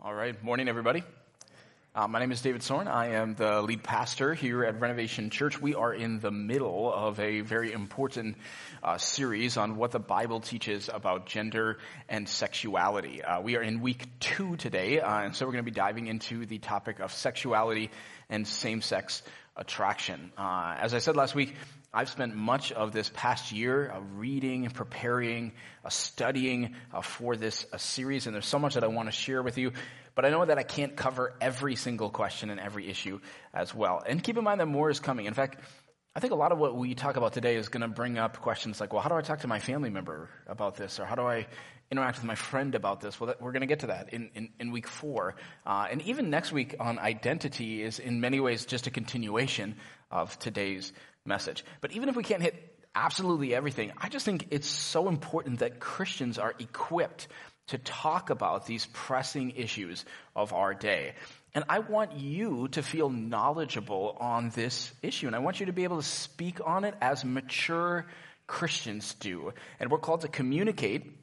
All right, morning, everybody. Uh, my name is David Sorn. I am the lead pastor here at Renovation Church. We are in the middle of a very important uh, series on what the Bible teaches about gender and sexuality. Uh, we are in week two today, uh, and so we're going to be diving into the topic of sexuality and same-sex attraction. Uh, as I said last week, I've spent much of this past year uh, reading, preparing, uh, studying uh, for this uh, series, and there's so much that I want to share with you. But I know that I can't cover every single question and every issue as well. And keep in mind that more is coming. In fact, I think a lot of what we talk about today is going to bring up questions like, well, how do I talk to my family member about this? Or how do I interact with my friend about this? Well, that, we're going to get to that in, in, in week four. Uh, and even next week on identity is in many ways just a continuation of today's message. But even if we can't hit absolutely everything, I just think it's so important that Christians are equipped to talk about these pressing issues of our day. And I want you to feel knowledgeable on this issue. And I want you to be able to speak on it as mature Christians do. And we're called to communicate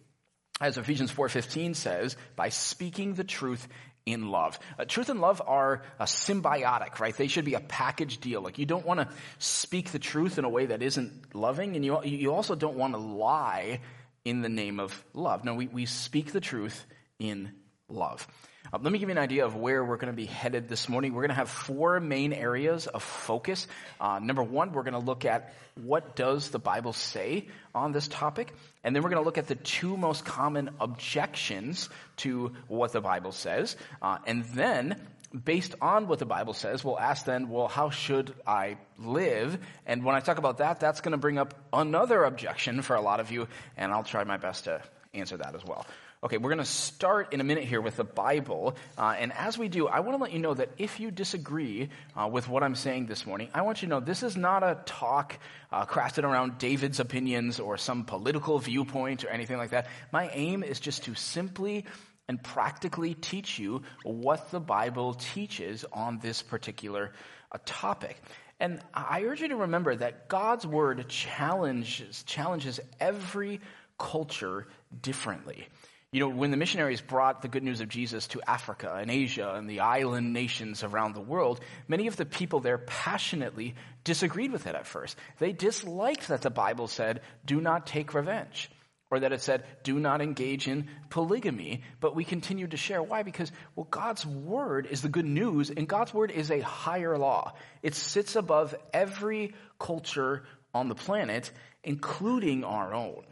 as Ephesians 4:15 says, by speaking the truth in love. Uh, truth and love are uh, symbiotic, right? They should be a package deal. Like you don't want to speak the truth in a way that isn't loving, and you you also don't want to lie in the name of love. No, we, we speak the truth in love. Uh, let me give you an idea of where we're going to be headed this morning. We're going to have four main areas of focus. Uh, number one, we're going to look at what does the Bible say on this topic, and then we're going to look at the two most common objections to what the Bible says, uh, and then based on what the Bible says, we'll ask then, well, how should I live? And when I talk about that, that's going to bring up another objection for a lot of you, and I'll try my best to answer that as well. Okay, we're going to start in a minute here with the Bible. Uh, and as we do, I want to let you know that if you disagree uh, with what I'm saying this morning, I want you to know this is not a talk uh, crafted around David's opinions or some political viewpoint or anything like that. My aim is just to simply and practically teach you what the Bible teaches on this particular uh, topic. And I urge you to remember that God's word challenges, challenges every culture differently. You know, when the missionaries brought the good news of Jesus to Africa and Asia and the island nations around the world, many of the people there passionately disagreed with it at first. They disliked that the Bible said, do not take revenge. Or that it said, do not engage in polygamy. But we continued to share. Why? Because, well, God's word is the good news, and God's word is a higher law. It sits above every culture on the planet, including our own.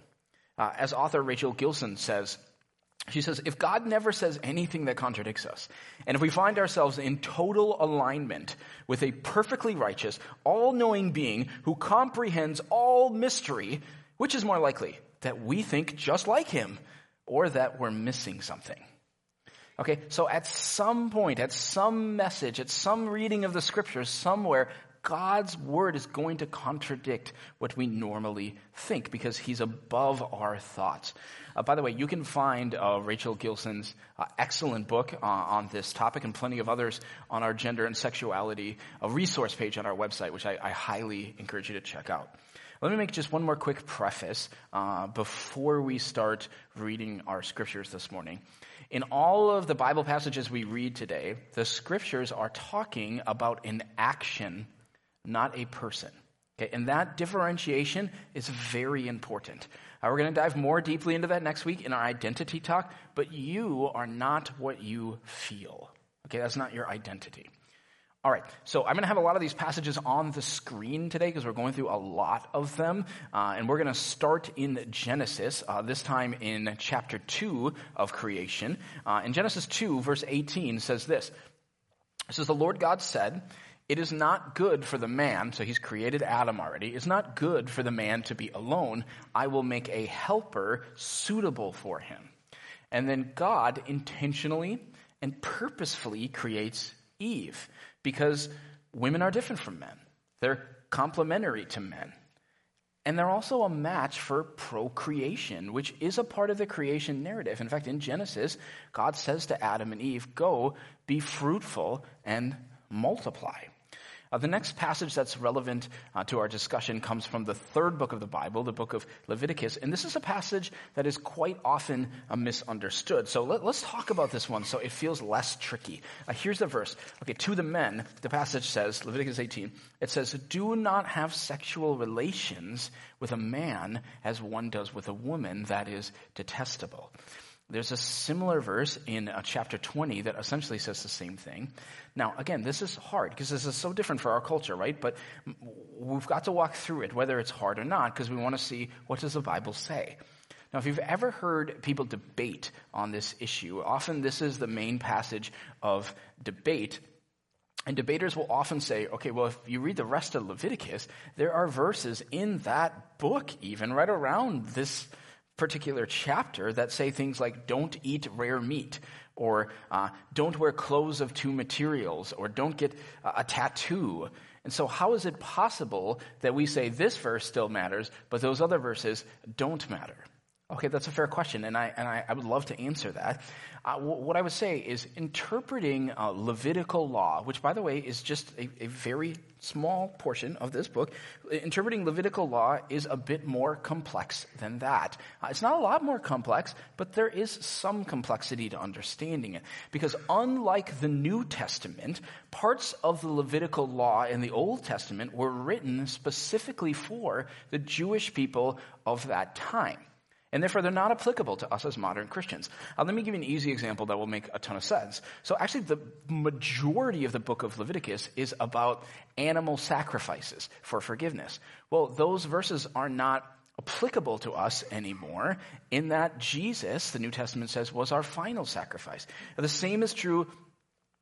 Uh, as author Rachel Gilson says, she says, if God never says anything that contradicts us, and if we find ourselves in total alignment with a perfectly righteous, all-knowing being who comprehends all mystery, which is more likely? That we think just like him, or that we're missing something? Okay, so at some point, at some message, at some reading of the scriptures, somewhere, God's word is going to contradict what we normally think because he's above our thoughts. Uh, by the way, you can find uh, Rachel Gilson's uh, excellent book uh, on this topic and plenty of others on our gender and sexuality, a resource page on our website, which I, I highly encourage you to check out. Let me make just one more quick preface uh, before we start reading our scriptures this morning. In all of the Bible passages we read today, the scriptures are talking about an action not a person. Okay, and that differentiation is very important. Uh, we're going to dive more deeply into that next week in our identity talk, but you are not what you feel. Okay, that's not your identity. All right, so I'm going to have a lot of these passages on the screen today because we're going through a lot of them. Uh, and we're going to start in Genesis, uh, this time in chapter 2 of creation. Uh, in Genesis 2, verse 18 says this. It says, The Lord God said, it is not good for the man, so he's created Adam already, it's not good for the man to be alone. I will make a helper suitable for him. And then God intentionally and purposefully creates Eve because women are different from men. They're complementary to men. And they're also a match for procreation, which is a part of the creation narrative. In fact, in Genesis, God says to Adam and Eve, Go, be fruitful, and multiply. Uh, the next passage that's relevant uh, to our discussion comes from the third book of the Bible, the book of Leviticus. And this is a passage that is quite often uh, misunderstood. So let, us talk about this one so it feels less tricky. Uh, here's the verse. Okay, to the men, the passage says, Leviticus 18, it says, Do not have sexual relations with a man as one does with a woman, that is detestable. There's a similar verse in uh, chapter 20 that essentially says the same thing. Now, again, this is hard because this is so different for our culture, right? But we've got to walk through it, whether it's hard or not, because we want to see what does the Bible say. Now, if you've ever heard people debate on this issue, often this is the main passage of debate. And debaters will often say, okay, well, if you read the rest of Leviticus, there are verses in that book, even right around this particular chapter that say things like don't eat rare meat or uh, don't wear clothes of two materials or don't get a tattoo. And so, how is it possible that we say this verse still matters, but those other verses don't matter? Okay, that's a fair question, and I, and I, I would love to answer that. Uh, w- what I would say is interpreting uh, Levitical law, which, by the way, is just a, a, very small portion of this book, interpreting Levitical law is a bit more complex than that. Uh, it's not a lot more complex, but there is some complexity to understanding it. Because unlike the New Testament, parts of the Levitical law in the Old Testament were written specifically for the Jewish people of that time. And therefore, they're not applicable to us as modern Christians. Uh, let me give you an easy example that will make a ton of sense. So actually, the majority of the book of Leviticus is about animal sacrifices for forgiveness. Well, those verses are not applicable to us anymore in that Jesus, the New Testament says, was our final sacrifice. Now, the same is true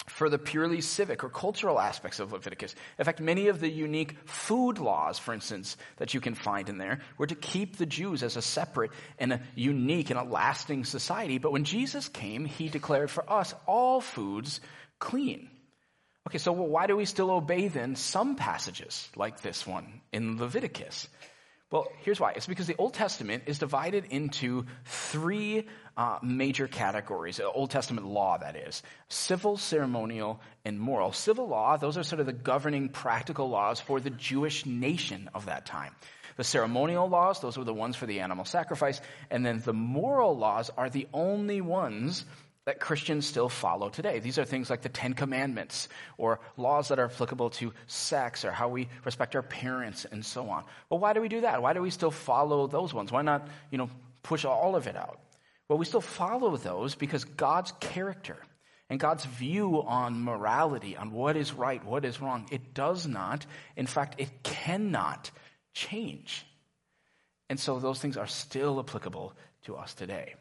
for the purely civic or cultural aspects of Leviticus. In fact, many of the unique food laws, for instance, that you can find in there were to keep the Jews as a separate and a unique and a lasting society. But when Jesus came, he declared for us all foods clean. Okay, so why do we still obey then some passages like this one in Leviticus? Well, here's why. It's because the Old Testament is divided into three uh, major categories. Old Testament law, that is. Civil, ceremonial, and moral. Civil law, those are sort of the governing practical laws for the Jewish nation of that time. The ceremonial laws, those were the ones for the animal sacrifice. And then the moral laws are the only ones that Christians still follow today. These are things like the Ten Commandments or laws that are applicable to sex or how we respect our parents and so on. Well, why do we do that? Why do we still follow those ones? Why not, you know, push all of it out? Well, we still follow those because God's character and God's view on morality, on what is right, what is wrong, it does not, in fact, it cannot change. And so those things are still applicable to us today.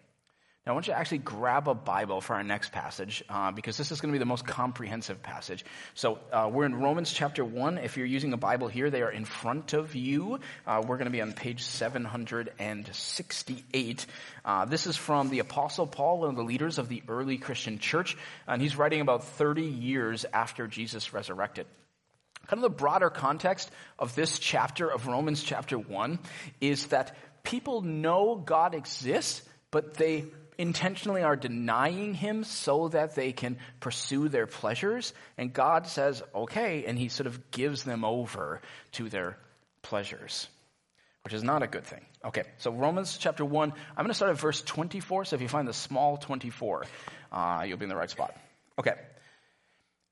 Now, I want you to actually grab a Bible for our next passage uh, because this is going to be the most comprehensive passage. So, uh, we're in Romans chapter 1. If you're using a Bible here, they are in front of you. Uh, we're going to be on page 768. Uh, this is from the Apostle Paul, one of the leaders of the early Christian church, and he's writing about 30 years after Jesus resurrected. Kind of the broader context of this chapter of Romans chapter 1 is that people know God exists, but they intentionally are denying him so that they can pursue their pleasures. And God says, okay, and he sort of gives them over to their pleasures, which is not a good thing. Okay, so Romans chapter 1, I'm going to start at verse 24. So if you find the small 24, uh, you'll be in the right spot. Okay.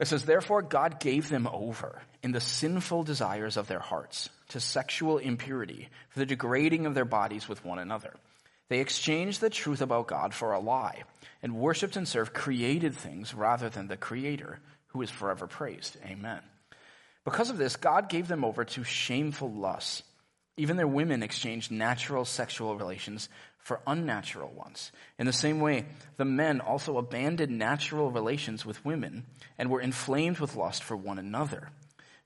It says, Therefore God gave them over in the sinful desires of their hearts to sexual impurity for the degrading of their bodies with one another. They exchanged the truth about God for a lie and worshiped and served created things rather than the Creator, who is forever praised. Amen. Because of this, God gave them over to shameful lusts. Even their women exchanged natural sexual relations for unnatural ones. In the same way, the men also abandoned natural relations with women and were inflamed with lust for one another.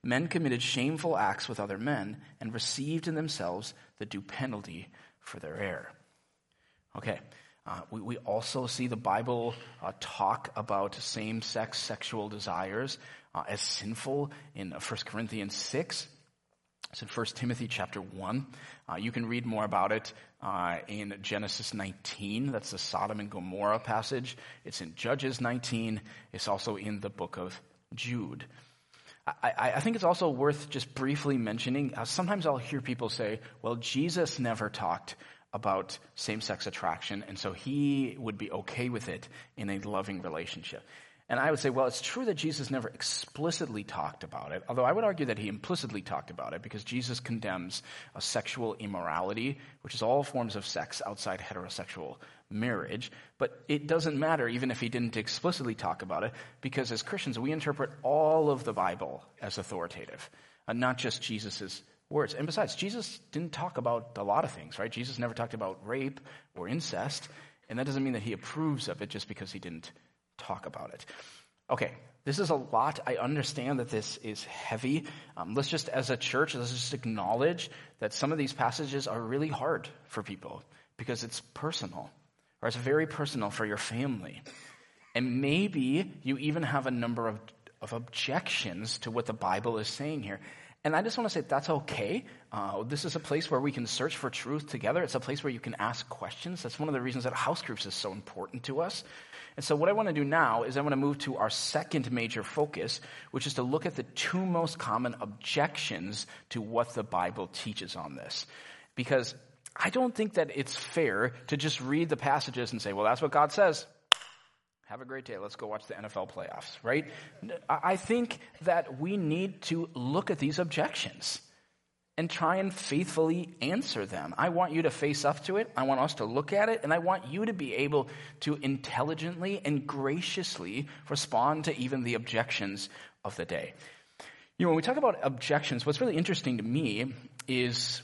Men committed shameful acts with other men and received in themselves the due penalty for their error. Okay. Uh, we, we also see the Bible uh, talk about same sex sexual desires uh, as sinful in 1 Corinthians 6. It's in 1 Timothy chapter 1. Uh, you can read more about it uh, in Genesis 19. That's the Sodom and Gomorrah passage. It's in Judges 19. It's also in the book of Jude. I, I, think it's also worth just briefly mentioning. Uh, sometimes I'll hear people say, well, Jesus never talked about same sex attraction, and so he would be okay with it in a loving relationship. And I would say, well, it's true that Jesus never explicitly talked about it, although I would argue that he implicitly talked about it because Jesus condemns a sexual immorality, which is all forms of sex outside heterosexual marriage. But it doesn't matter even if he didn't explicitly talk about it because as Christians, we interpret all of the Bible as authoritative, not just Jesus' words. And besides, Jesus didn't talk about a lot of things, right? Jesus never talked about rape or incest, and that doesn't mean that he approves of it just because he didn't talk about it. Okay, this is a lot. I understand that this is heavy. Um, let's just, as a church, let's just acknowledge that some of these passages are really hard for people because it's personal, or it's very personal for your family. And maybe you even have a number of, of objections to what the Bible is saying here. And I just want to say that's okay. Uh, this is a place where we can search for truth together. It's a place where you can ask questions. That's one of the reasons that house groups is so important to us. And so, what I want to do now is I want to move to our second major focus, which is to look at the two most common objections to what the Bible teaches on this. Because I don't think that it's fair to just read the passages and say, well, that's what God says. Have a great day. Let's go watch the NFL playoffs, right? I think that we need to look at these objections and try and faithfully answer them. I want you to face up to it. I want us to look at it. And I want you to be able to intelligently and graciously respond to even the objections of the day. You know, when we talk about objections, what's really interesting to me is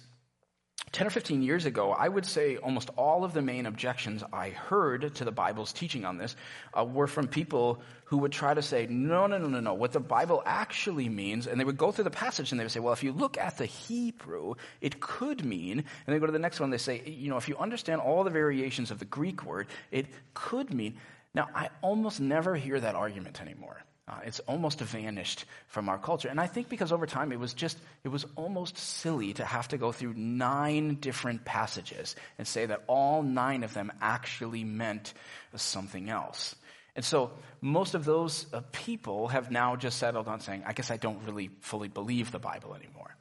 10 or 15 years ago, I would say almost all of the main objections I heard to the Bible's teaching on this uh, were from people who would try to say, no, no, no, no, no, what the Bible actually means, and they would go through the passage and they would say, well, if you look at the Hebrew, it could mean, and they go to the next one, and they say, you know, if you understand all the variations of the Greek word, it could mean. Now, I almost never hear that argument anymore. Uh, it's almost vanished from our culture. And I think because over time it was just, it was almost silly to have to go through nine different passages and say that all nine of them actually meant something else. And so most of those uh, people have now just settled on saying, I guess I don't really fully believe the Bible anymore.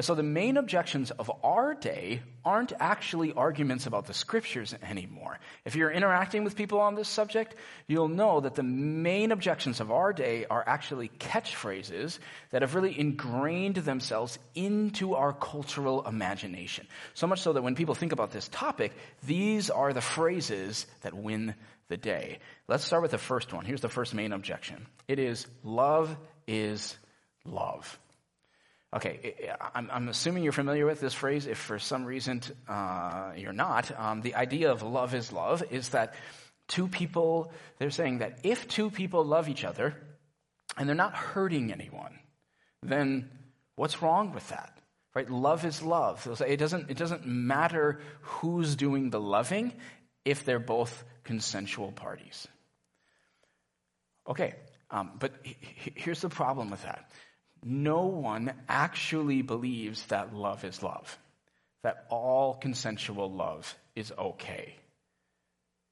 And so the main objections of our day aren't actually arguments about the scriptures anymore. If you're interacting with people on this subject, you'll know that the main objections of our day are actually catchphrases that have really ingrained themselves into our cultural imagination. So much so that when people think about this topic, these are the phrases that win the day. Let's start with the first one. Here's the first main objection. It is love is love. Okay, I'm, I'm, assuming you're familiar with this phrase. If for some reason uh, you're not, um, the idea of love is love is that two people, they're saying that if two people love each other and they're not hurting anyone, then what's wrong with that? Right? Love is love. It doesn't, it doesn't matter who's doing the loving if they're both consensual parties. Okay, um, but here's the problem with that no one actually believes that love is love, that all consensual love is okay.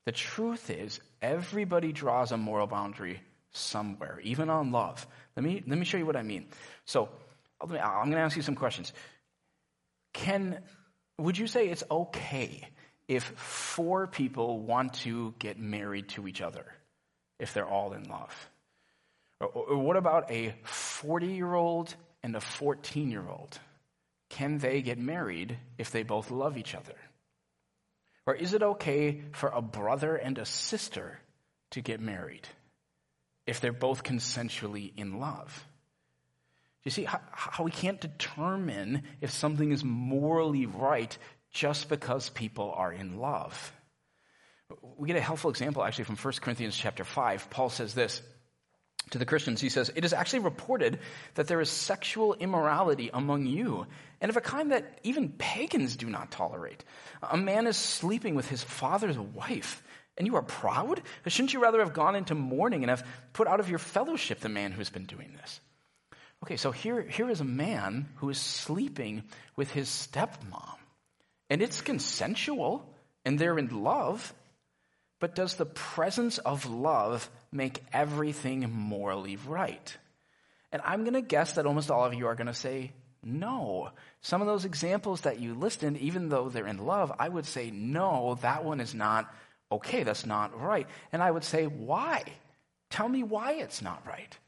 The truth is, everybody draws a moral boundary somewhere, even on love. Let me, let me show you what I mean. So, I'm going to ask you some questions. Can, would you say it's okay if four people want to get married to each other if they're all in love? Or, what about a 40 year old and a 14 year old? Can they get married if they both love each other? Or is it okay for a brother and a sister to get married if they're both consensually in love? You see how, how, we can't determine if something is morally right just because people are in love. We get a helpful example actually from 1 Corinthians chapter 5. Paul says this to the Christians, he says, It is actually reported that there is sexual immorality among you, and of a kind that even pagans do not tolerate. A man is sleeping with his father's wife, and you are proud? Shouldn't you rather have gone into mourning and have put out of your fellowship the man who's been doing this? Okay, so here, here is a man who is sleeping with his stepmom, and it's consensual, and they're in love. But does the presence of love make everything morally right? And I'm going to guess that almost all of you are going to say no. Some of those examples that you listed, even though they're in love, I would say no, that one is not okay, that's not right. And I would say, why? Tell me why it's not right.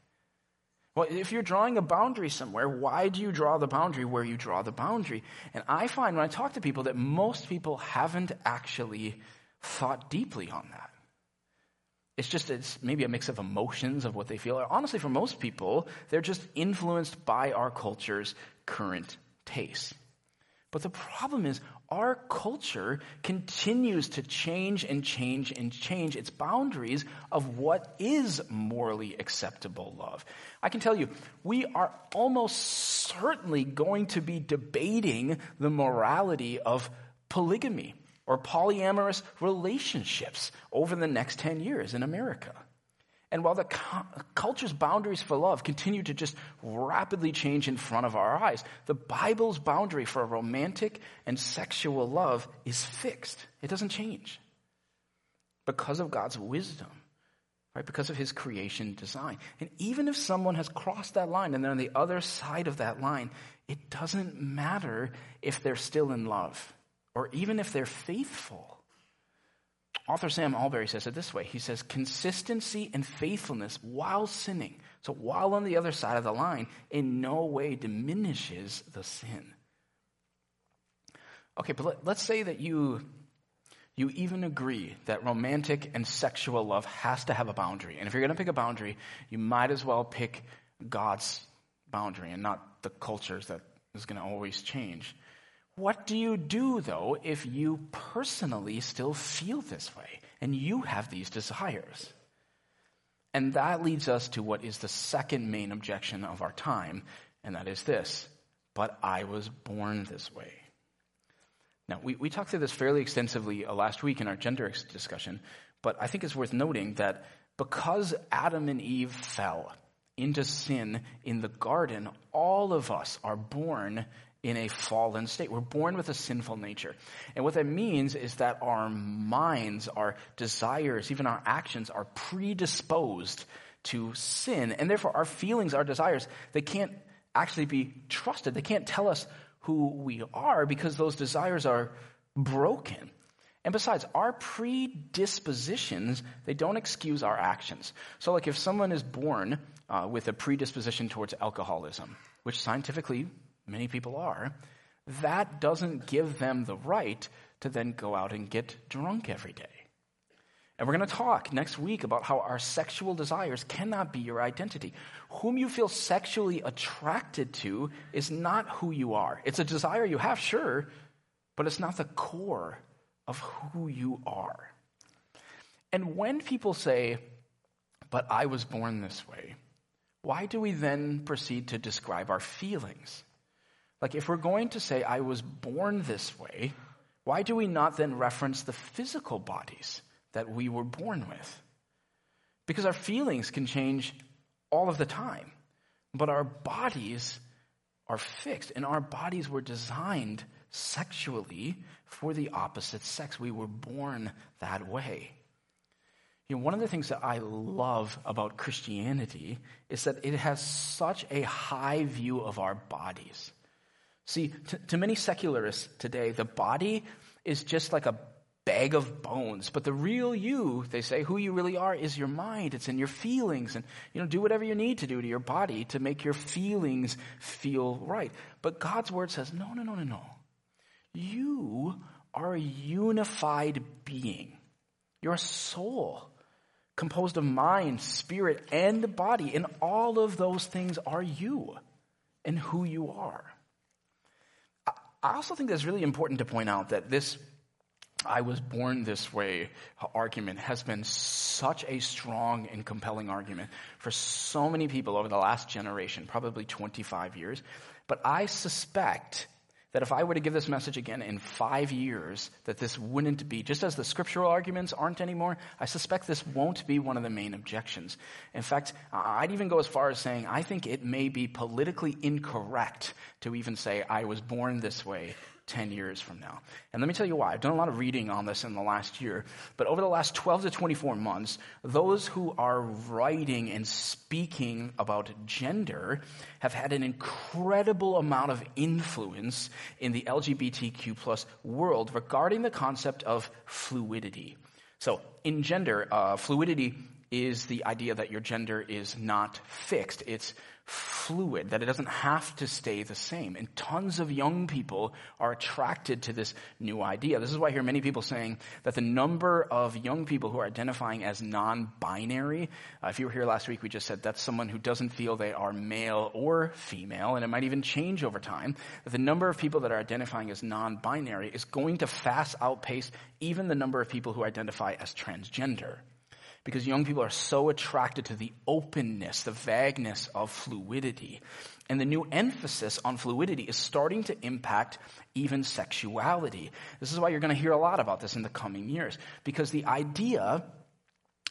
Well, if you're drawing a boundary somewhere, why do you draw the boundary where you draw the boundary? And I find when I talk to people that most people haven't actually thought deeply on that. It's just it's maybe a mix of emotions of what they feel. Honestly, for most people, they're just influenced by our culture's current tastes. But the problem is, our culture continues to change and change and change its boundaries of what is morally acceptable love. I can tell you, we are almost certainly going to be debating the morality of polygamy or polyamorous relationships over the next 10 years in America. And while the culture's boundaries for love continue to just rapidly change in front of our eyes, the Bible's boundary for romantic and sexual love is fixed. It doesn't change. Because of God's wisdom, right? Because of his creation design. And even if someone has crossed that line and they're on the other side of that line, it doesn't matter if they're still in love or even if they're faithful. Author Sam Allberry says it this way He says, consistency and faithfulness while sinning, so while on the other side of the line, in no way diminishes the sin. Okay, but let, us say that you, you even agree that romantic and sexual love has to have a boundary. And if you're going to pick a boundary, you might as well pick God's boundary and not the culture's that is going to always change. What do you do, though, if you personally still feel this way and you have these desires? And that leads us to what is the second main objection of our time, and that is this but I was born this way. Now, we, we talked through this fairly extensively uh, last week in our gender discussion, but I think it's worth noting that because Adam and Eve fell into sin in the garden, all of us are born in a fallen state. We're born with a sinful nature. And what that means is that our minds, our desires, even our actions are predisposed to sin. And therefore our feelings, our desires, they can't actually be trusted. They can't tell us who we are because those desires are broken. And besides, our predispositions, they don't excuse our actions. So like if someone is born uh, with a predisposition towards alcoholism, which scientifically many people are, that doesn't give them the right to then go out and get drunk every day. And we're going to talk next week about how our sexual desires cannot be your identity. Whom you feel sexually attracted to is not who you are. It's a desire you have, sure, but it's not the core of who you are. And when people say, but I was born this way, why do we then proceed to describe our feelings? Like, if we're going to say, I was born this way, why do we not then reference the physical bodies that we were born with? Because our feelings can change all of the time, but our bodies are fixed, and our bodies were designed sexually for the opposite sex. We were born that way. You know, one of the things that I love about Christianity is that it has such a high view of our bodies. See, to, to many secularists today, the body is just like a bag of bones. But the real you, they say, who you really are is your mind. It's in your feelings. And, you know, do whatever you need to do to your body to make your feelings feel right. But God's word says, no, no, no, no, no. You are a unified being. You're a soul composed of mind, spirit, and body. And all of those things are you and who you are. I also think that's really important to point out that this I was born this way argument has been such a strong and compelling argument for so many people over the last generation, probably 25 years. But I suspect that if I were to give this message again in five years, that this wouldn't be, just as the scriptural arguments aren't anymore, I suspect this won't be one of the main objections. In fact, I'd even go as far as saying I think it may be politically incorrect to even say I was born this way 10 years from now. And let me tell you why. I've done a lot of reading on this in the last year, but over the last 12 to 24 months, those who are writing and speaking about gender have had an incredible amount of influence in the LGBTQ plus world regarding the concept of fluidity. So, in gender, uh, fluidity is the idea that your gender is not fixed. It's fluid, that it doesn't have to stay the same. And tons of young people are attracted to this new idea. This is why I hear many people saying that the number of young people who are identifying as non-binary, uh, if you were here last week, we just said that's someone who doesn't feel they are male or female, and it might even change over time, that the number of people that are identifying as non-binary is going to fast outpace even the number of people who identify as transgender because young people are so attracted to the openness, the vagueness of fluidity. And the new emphasis on fluidity is starting to impact even sexuality. This is why you're going to hear a lot about this in the coming years, because the idea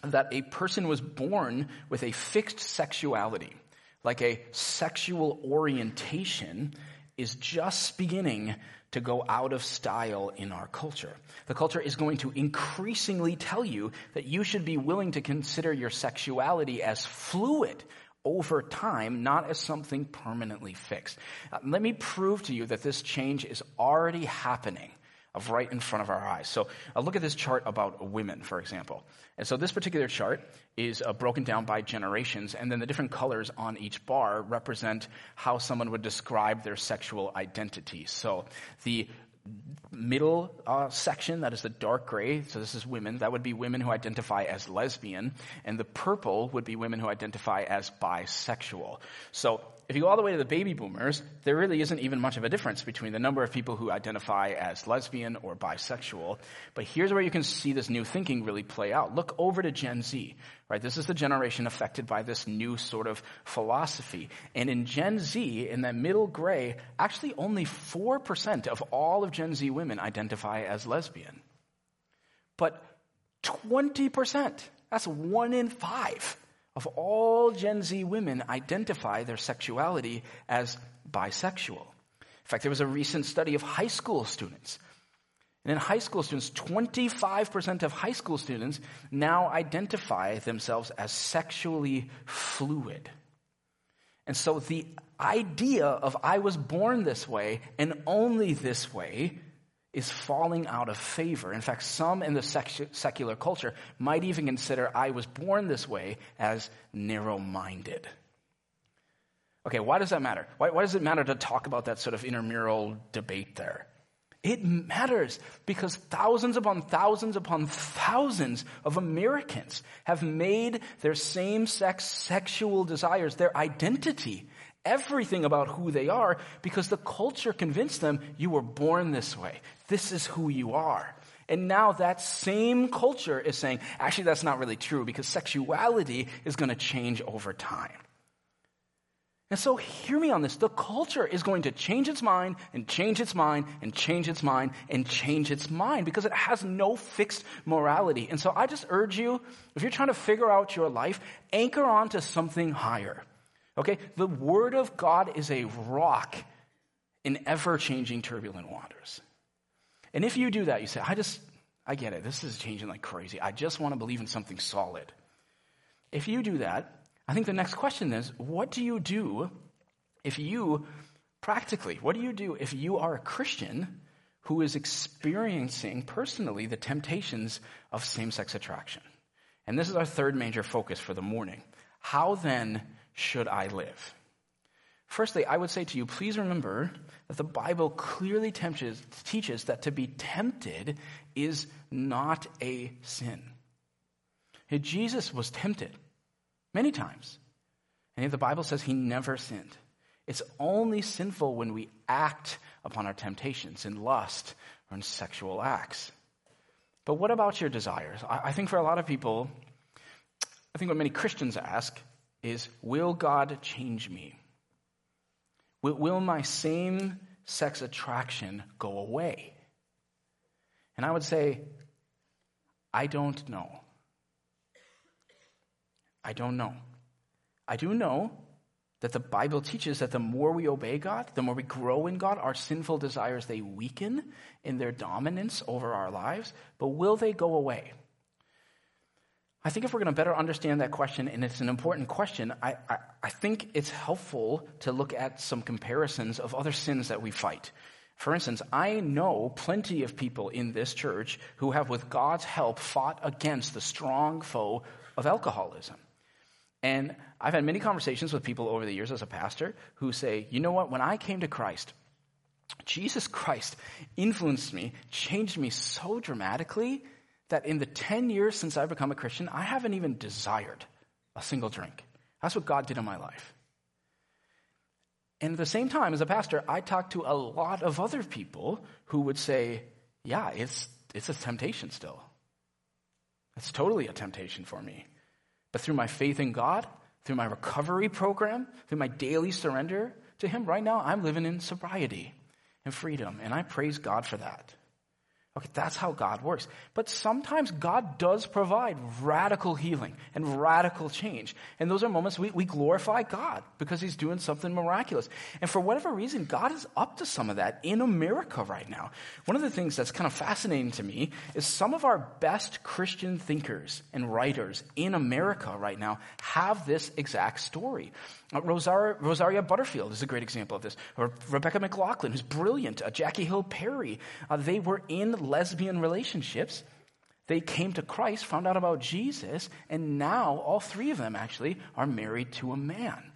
that a person was born with a fixed sexuality, like a sexual orientation, is just beginning to go out of style in our culture. The culture is going to increasingly tell you that you should be willing to consider your sexuality as fluid over time, not as something permanently fixed. Uh, let me prove to you that this change is already happening of right in front of our eyes. So uh, look at this chart about women, for example. And so this particular chart is uh, broken down by generations, and then the different colors on each bar represent how someone would describe their sexual identity. So the middle uh, section, that is the dark gray, so this is women, that would be women who identify as lesbian, and the purple would be women who identify as bisexual. So if you go all the way to the baby boomers, there really isn't even much of a difference between the number of people who identify as lesbian or bisexual. But here's where you can see this new thinking really play out. Look over to Gen Z, right? This is the generation affected by this new sort of philosophy. And in Gen Z, in that middle gray, actually only 4% of all of Gen Z women identify as lesbian. But 20%, that's one in five of all Gen Z women identify their sexuality as bisexual. In fact, there was a recent study of high school students. And in high school students, 25% of high school students now identify themselves as sexually fluid. And so the idea of I was born this way and only this way is falling out of favor. In fact, some in the secular culture might even consider I was born this way as narrow minded. Okay, why does that matter? Why, why, does it matter to talk about that sort of intramural debate there? It matters because thousands upon thousands upon thousands of Americans have made their same sex sexual desires their identity everything about who they are because the culture convinced them you were born this way. This is who you are. And now that same culture is saying, actually, that's not really true because sexuality is going to change over time. And so, hear me on this. The culture is going to change its mind and change its mind and change its mind and change its mind because it has no fixed morality. And so, I just urge you, if you're trying to figure out your life, anchor on to something higher. Okay? The Word of God is a rock in ever changing, turbulent waters. And if you do that, you say, I just, I get it. This is changing like crazy. I just want to believe in something solid. If you do that, I think the next question is what do you do if you, practically, what do you do if you are a Christian who is experiencing personally the temptations of same sex attraction? And this is our third major focus for the morning. How then should I live? Firstly, I would say to you, please remember that the Bible clearly teaches, teaches that to be tempted is not a sin. Jesus was tempted many times, and yet the Bible says he never sinned. It's only sinful when we act upon our temptations in lust or in sexual acts. But what about your desires? I think for a lot of people, I think what many Christians ask is Will God change me? Will, will my same sex attraction go away? And I would say, I don't know. I don't know. I do know that the Bible teaches that the more we obey God, the more we grow in God, our sinful desires, they weaken in their dominance over our lives, but will they go away? I think if we're going to better understand that question, and it's an important question, I, I, I, think it's helpful to look at some comparisons of other sins that we fight. For instance, I know plenty of people in this church who have, with God's help, fought against the strong foe of alcoholism. And I've had many conversations with people over the years as a pastor who say, you know what, when I came to Christ, Jesus Christ influenced me, changed me so dramatically that in the 10 years since I've become a Christian, I haven't even desired a single drink. That's what God did in my life. And at the same time, as a pastor, I talk to a lot of other people who would say, yeah, it's, it's a temptation still. It's totally a temptation for me. But through my faith in God, through my recovery program, through my daily surrender to Him, right now I'm living in sobriety and freedom. And I praise God for that. Okay, that's how God works. But sometimes God does provide radical healing and radical change. And those are moments we, we glorify God because He's doing something miraculous. And for whatever reason, God is up to some of that in America right now. One of the things that's kind of fascinating to me is some of our best Christian thinkers and writers in America right now have this exact story. Uh, Rosaria, Rosaria, Butterfield is a great example of this. Or Rebecca McLaughlin, who's brilliant. Uh, Jackie Hill Perry. Uh, they were in lesbian relationships. They came to Christ, found out about Jesus, and now all three of them actually are married to a man.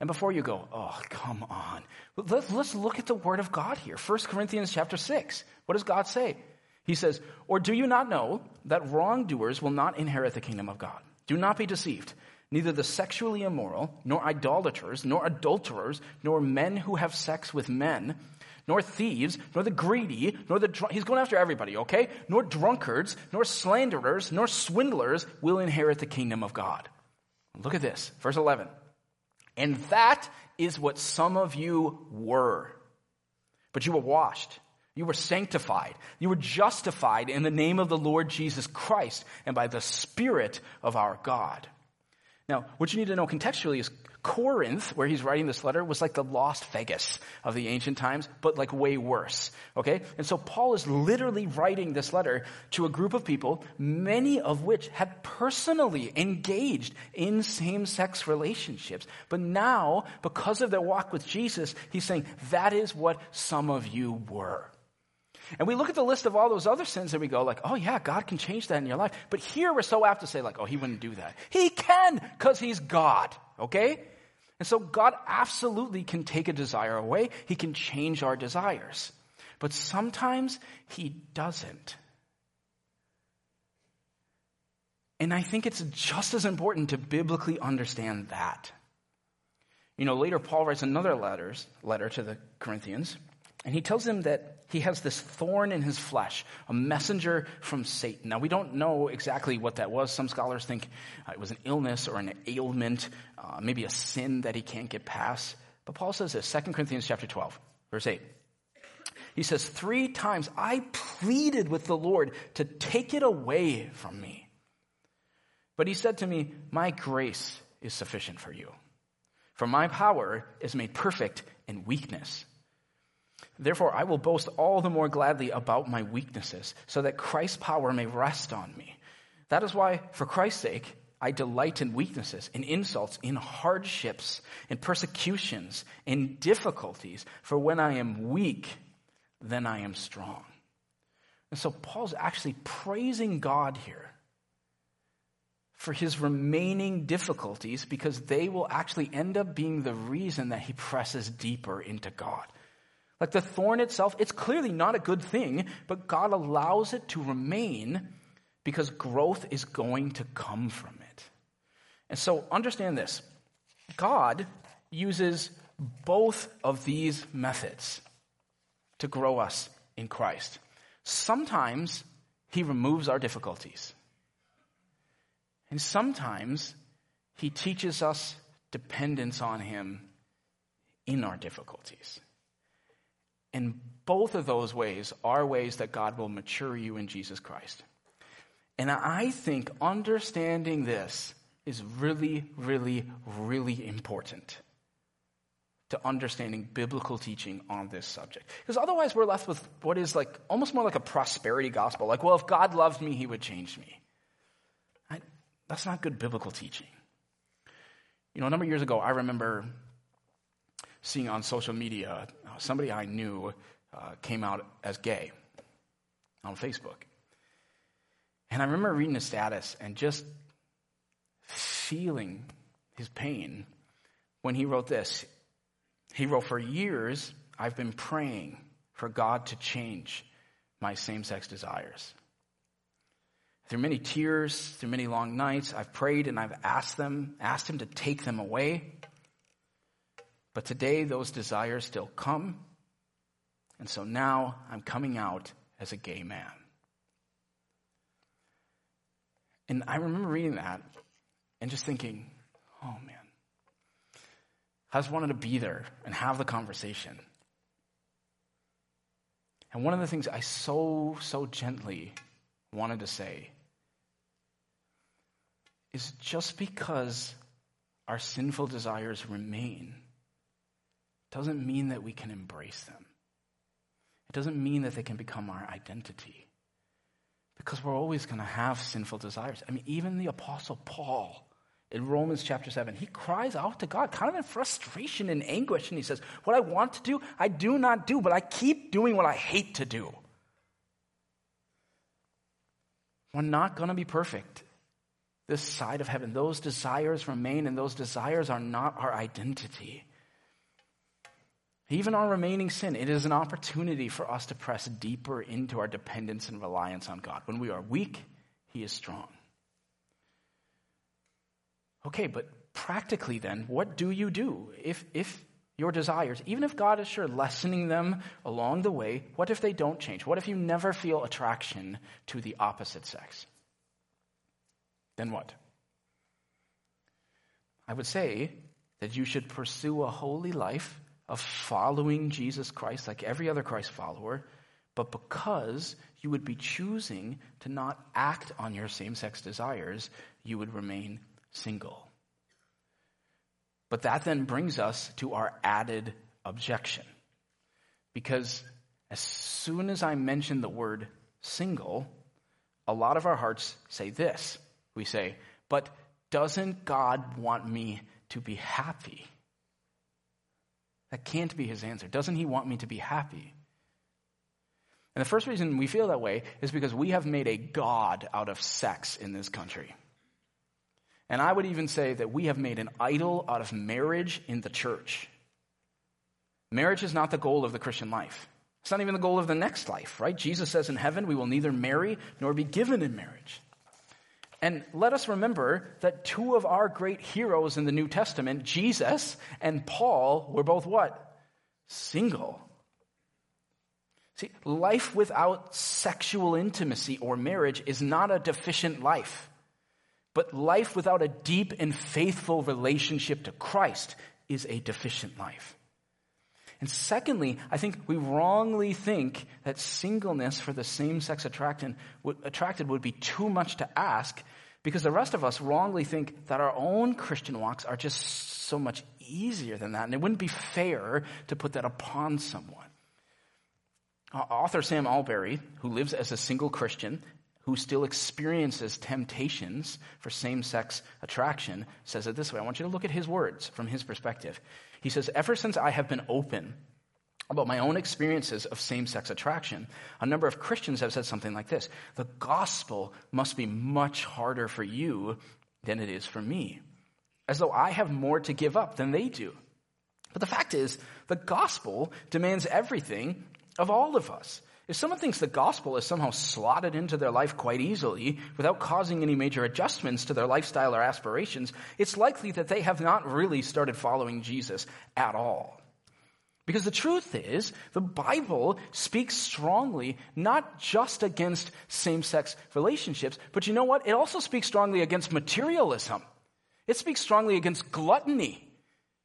And before you go, oh, come on. Let's, let's look at the word of God here. 1 Corinthians chapter 6. What does God say? He says, Or do you not know that wrongdoers will not inherit the kingdom of God? Do not be deceived. Neither the sexually immoral, nor idolaters, nor adulterers, nor men who have sex with men, nor thieves, nor the greedy, nor the drunk, he's going after everybody, okay? Nor drunkards, nor slanderers, nor swindlers will inherit the kingdom of God. Look at this, verse 11. And that is what some of you were. But you were washed. You were sanctified. You were justified in the name of the Lord Jesus Christ and by the Spirit of our God. Now, what you need to know contextually is Corinth, where he's writing this letter, was like the Las Vegas of the ancient times, but like way worse. Okay? And so Paul is literally writing this letter to a group of people, many of which had personally engaged in same sex relationships. But now, because of their walk with Jesus, he's saying, that is what some of you were. And we look at the list of all those other sins and we go like, oh yeah, God can change that in your life. But here we're so apt to say like, oh, he wouldn't do that. He can because he's God. Okay? And so God absolutely can take a desire away. He can change our desires. But sometimes he doesn't. And I think it's just as important to biblically understand that. You know, later Paul writes another letters, letter to the Corinthians, and he tells them that he has this thorn in his flesh, a messenger from Satan. Now, we don't know exactly what that was. Some scholars think uh, it was an illness or an ailment, uh, maybe a sin that he can't get past. But Paul says this, 2 Corinthians chapter 12, verse 8. He says, Three times I pleaded with the Lord to take it away from me. But he said to me, My grace is sufficient for you, for my power is made perfect in weakness. Therefore, I will boast all the more gladly about my weaknesses, so that Christ's power may rest on me. That is why, for Christ's sake, I delight in weaknesses, in insults, in hardships, in persecutions, in difficulties. For when I am weak, then I am strong. And so Paul's actually praising God here for his remaining difficulties because they will actually end up being the reason that he presses deeper into God. Like the thorn itself, it's clearly not a good thing, but God allows it to remain because growth is going to come from it. And so understand this God uses both of these methods to grow us in Christ. Sometimes he removes our difficulties. And sometimes he teaches us dependence on him in our difficulties. And both of those ways are ways that God will mature you in Jesus Christ. And I think understanding this is really, really, really important. to understanding biblical teaching on this subject. Because otherwise we're left with what is like almost more like a prosperity gospel. Like, well, if God loved me, he would change me. I, that's not good biblical teaching. You know, a number of years ago, I remember seeing on social media uh, somebody I knew uh, came out as gay on Facebook. And I remember reading his status and just feeling his pain when he wrote this. He wrote, For years, I've been praying for God to change my same sex desires. Through many tears, through many long nights, I've prayed and I've asked them, asked him to take them away. But today those desires still come. And so now I'm coming out as a gay man. And I remember reading that and just thinking, oh man, I just wanted to be there and have the conversation. And one of the things I so, so gently wanted to say is just because our sinful desires remain doesn't mean that we can embrace them. It doesn't mean that they can become our identity. Because we're always going to have sinful desires. I mean, even the Apostle Paul in Romans chapter 7, he cries out to God, kind of in frustration and anguish, and he says, What I want to do, I do not do, but I keep doing what I hate to do. We're not going to be perfect this side of heaven. Those desires remain, and those desires are not our identity. Even our remaining sin, it is an opportunity for us to press deeper into our dependence and reliance on God. When we are weak, He is strong. Okay, but practically then, what do you do if, if your desires, even if God is sure lessening them along the way, what if they don't change? What if you never feel attraction to the opposite sex? Then what? I would say that you should pursue a holy life of following Jesus Christ like every other Christ follower, but because you would be choosing to not act on your same sex desires, you would remain single. But that then brings us to our added objection. Because as soon as I mention the word single, a lot of our hearts say this. We say, but doesn't God want me to be happy? That can't be his answer. Doesn't he want me to be happy? And the first reason we feel that way is because we have made a God out of sex in this country. And I would even say that we have made an idol out of marriage in the church. Marriage is not the goal of the Christian life. It's not even the goal of the next life, right? Jesus says in heaven we will neither marry nor be given in marriage. And let us remember that two of our great heroes in the New Testament, Jesus and Paul, were both what? Single. See, life without sexual intimacy or marriage is not a deficient life. But life without a deep and faithful relationship to Christ is a deficient life. And secondly, I think we wrongly think that singleness for the same sex attracted would be too much to ask because the rest of us wrongly think that our own Christian walks are just so much easier than that. And it wouldn't be fair to put that upon someone. Uh, author Sam Allberry, who lives as a single Christian, who still experiences temptations for same sex attraction says it this way. I want you to look at his words from his perspective. He says, Ever since I have been open about my own experiences of same sex attraction, a number of Christians have said something like this The gospel must be much harder for you than it is for me, as though I have more to give up than they do. But the fact is, the gospel demands everything of all of us. If someone thinks the gospel is somehow slotted into their life quite easily without causing any major adjustments to their lifestyle or aspirations, it's likely that they have not really started following Jesus at all. Because the truth is, the Bible speaks strongly not just against same sex relationships, but you know what? It also speaks strongly against materialism. It speaks strongly against gluttony.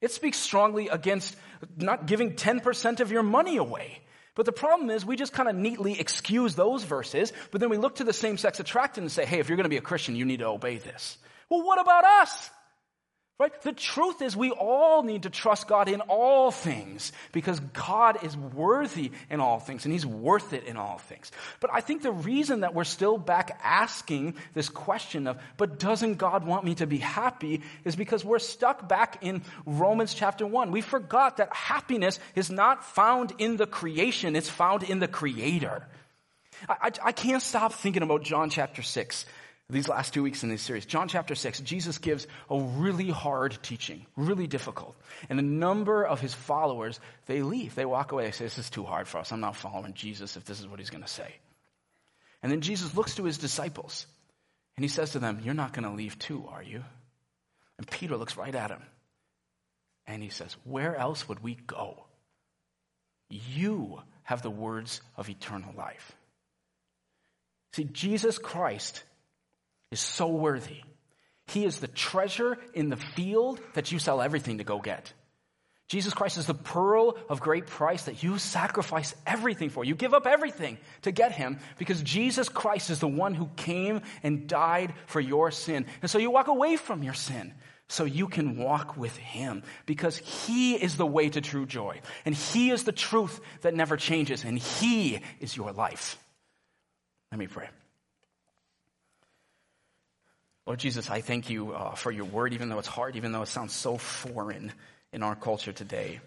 It speaks strongly against not giving 10% of your money away. But the problem is we just kind of neatly excuse those verses, but then we look to the same sex attractant and say, hey, if you're going to be a Christian, you need to obey this. Well, what about us? Right? The truth is we all need to trust God in all things because God is worthy in all things and he's worth it in all things. But I think the reason that we're still back asking this question of, but doesn't God want me to be happy is because we're stuck back in Romans chapter one. We forgot that happiness is not found in the creation. It's found in the creator. I, I, I can't stop thinking about John chapter six these last two weeks in this series. John chapter 6, Jesus gives a really hard teaching, really difficult. And a number of his followers, they leave. They walk away. They say, This is too hard for us. I'm not following Jesus if this is what he's going to say. And then Jesus looks to his disciples and he says to them, You're not going to leave too, are you? And Peter looks right at him and he says, Where else would we go? You have the words of eternal life. See, Jesus Christ is so worthy. He is the treasure in the field that you sell everything to go get. Jesus Christ is the pearl of great price that you sacrifice everything for. You give up everything to get him because Jesus Christ is the one who came and died for your sin. And so you walk away from your sin so you can walk with him because he is the way to true joy and he is the truth that never changes and he is your life. Let me pray. Lord Jesus, I thank you uh, for your word, even though it's hard, even though it sounds so foreign in our culture today.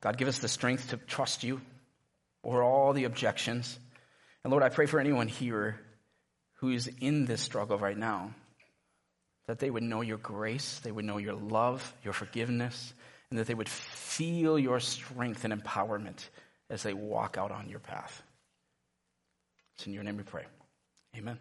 God, give us the strength to trust you over all the objections. And Lord, I pray for anyone here who is in this struggle right now, that they would know your grace, they would know your love, your forgiveness, and that they would feel your strength and empowerment as they walk out on your path. It's in your name we pray. Amen.